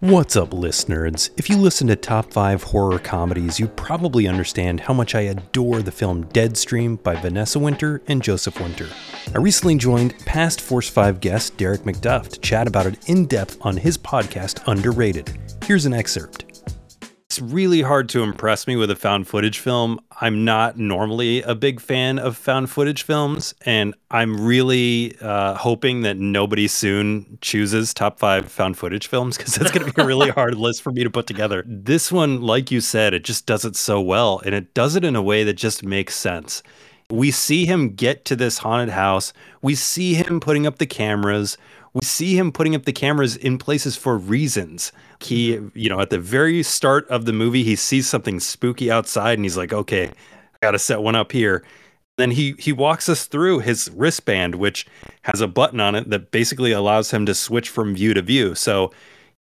What's up, list nerds? If you listen to top 5 horror comedies, you probably understand how much I adore the film Deadstream by Vanessa Winter and Joseph Winter. I recently joined past Force 5 guest Derick McDuff to chat about it in depth on his podcast Underrated. Here's an excerpt. It's really hard to impress me with a found footage film. I'm not normally a big fan of found footage films, and I'm really uh, hoping that nobody soon chooses top five found footage films because that's going to be a really hard list for me to put together. This one, like you said, it just does it so well, and it does it in a way that just makes sense. We see him get to this haunted house. We see him putting up the cameras. We see him putting up the cameras in places for reasons. He, you know, at the very start of the movie, he sees something spooky outside and he's like, okay, I got to set one up here. Then he he walks us through his wristband, which has a button on it that basically allows him to switch from view to view. So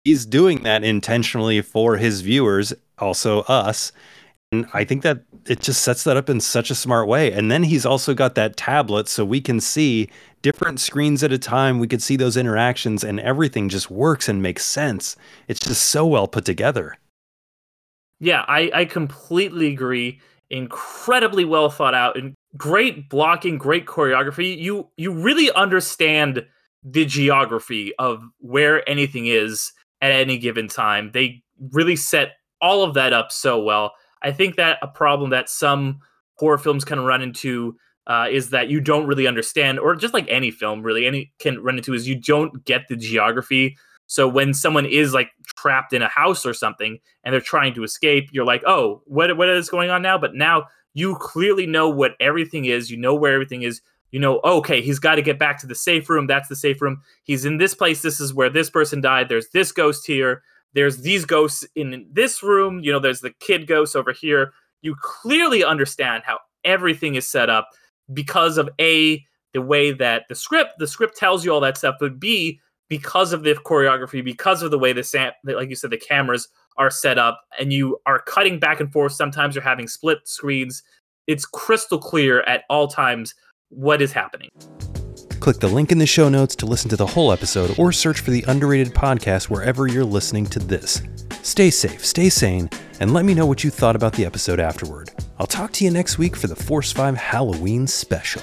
he's doing that intentionally for his viewers, also us. And I think that it just sets that up in such a smart way. And then he's also got that tablet so we can see different screens at a time. We could see those interactions and everything just works and makes sense. It's just so well put together. Yeah, I, I completely agree. Incredibly well thought out and great blocking, great choreography. You you really understand the geography of where anything is at any given time. They really set all of that up so well. I think that a problem that some horror films can run into uh, is that you don't really understand, or just like any film really, any can run into is you don't get the geography. So when someone is like trapped in a house or something and they're trying to escape, you're like, oh, what what is going on now? But now you clearly know what everything is. You know where everything is. You know, okay, he's got to get back to the safe room. That's the safe room. He's in this place. This is where this person died. There's this ghost here there's these ghosts in this room you know there's the kid ghost over here. You clearly understand how everything is set up because of a the way that the script the script tells you all that stuff but b because of the choreography because of the way the sam like you said the cameras are set up and you are cutting back and forth. Sometimes you're having split screens. It's crystal clear at all times what is happening Click the link in the show notes to listen to the whole episode or search for the Underrated podcast wherever you're listening to this. Stay safe, stay sane, and let me know what you thought about the episode afterward. I'll talk to you next week for the Force 5 Halloween special.